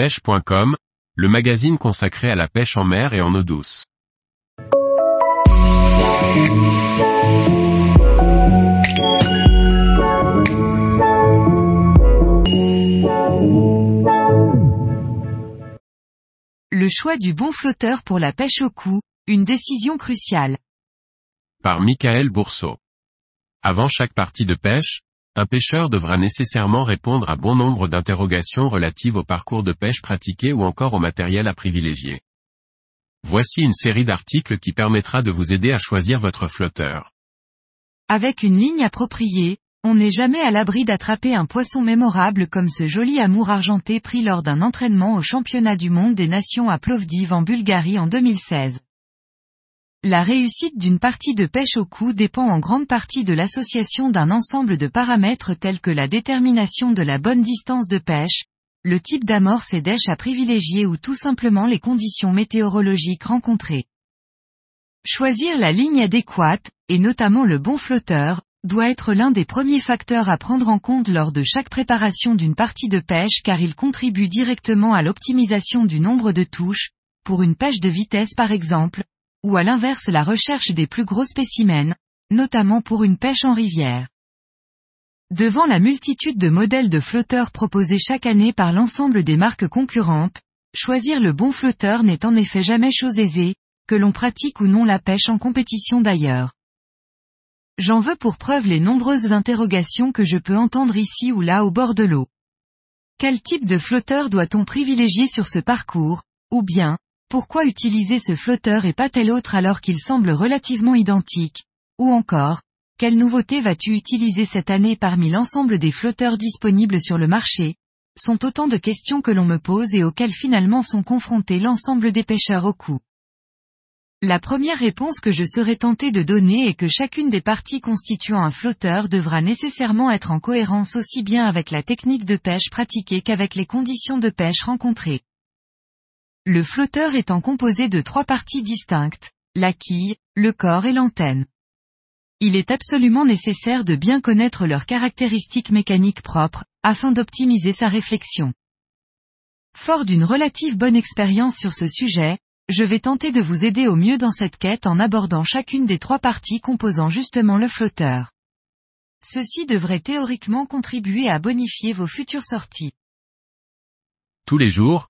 pêche.com, le magazine consacré à la pêche en mer et en eau douce. Le choix du bon flotteur pour la pêche au cou, une décision cruciale. Par Michael Bourseau. Avant chaque partie de pêche, un pêcheur devra nécessairement répondre à bon nombre d'interrogations relatives au parcours de pêche pratiqué ou encore au matériel à privilégier. Voici une série d'articles qui permettra de vous aider à choisir votre flotteur. Avec une ligne appropriée, on n'est jamais à l'abri d'attraper un poisson mémorable comme ce joli amour argenté pris lors d'un entraînement au championnat du monde des nations à Plovdiv en Bulgarie en 2016. La réussite d'une partie de pêche au cou dépend en grande partie de l'association d'un ensemble de paramètres tels que la détermination de la bonne distance de pêche, le type d'amorce et d'èche à privilégier ou tout simplement les conditions météorologiques rencontrées. Choisir la ligne adéquate, et notamment le bon flotteur, doit être l'un des premiers facteurs à prendre en compte lors de chaque préparation d'une partie de pêche car il contribue directement à l'optimisation du nombre de touches, pour une pêche de vitesse par exemple, ou à l'inverse la recherche des plus gros spécimens, notamment pour une pêche en rivière. Devant la multitude de modèles de flotteurs proposés chaque année par l'ensemble des marques concurrentes, choisir le bon flotteur n'est en effet jamais chose aisée, que l'on pratique ou non la pêche en compétition d'ailleurs. J'en veux pour preuve les nombreuses interrogations que je peux entendre ici ou là au bord de l'eau. Quel type de flotteur doit-on privilégier sur ce parcours, ou bien, pourquoi utiliser ce flotteur et pas tel autre alors qu'il semble relativement identique? Ou encore, quelle nouveauté vas-tu utiliser cette année parmi l'ensemble des flotteurs disponibles sur le marché? Sont autant de questions que l'on me pose et auxquelles finalement sont confrontés l'ensemble des pêcheurs au coup. La première réponse que je serais tenté de donner est que chacune des parties constituant un flotteur devra nécessairement être en cohérence aussi bien avec la technique de pêche pratiquée qu'avec les conditions de pêche rencontrées. Le flotteur étant composé de trois parties distinctes, la quille, le corps et l'antenne. Il est absolument nécessaire de bien connaître leurs caractéristiques mécaniques propres, afin d'optimiser sa réflexion. Fort d'une relative bonne expérience sur ce sujet, je vais tenter de vous aider au mieux dans cette quête en abordant chacune des trois parties composant justement le flotteur. Ceci devrait théoriquement contribuer à bonifier vos futures sorties. Tous les jours,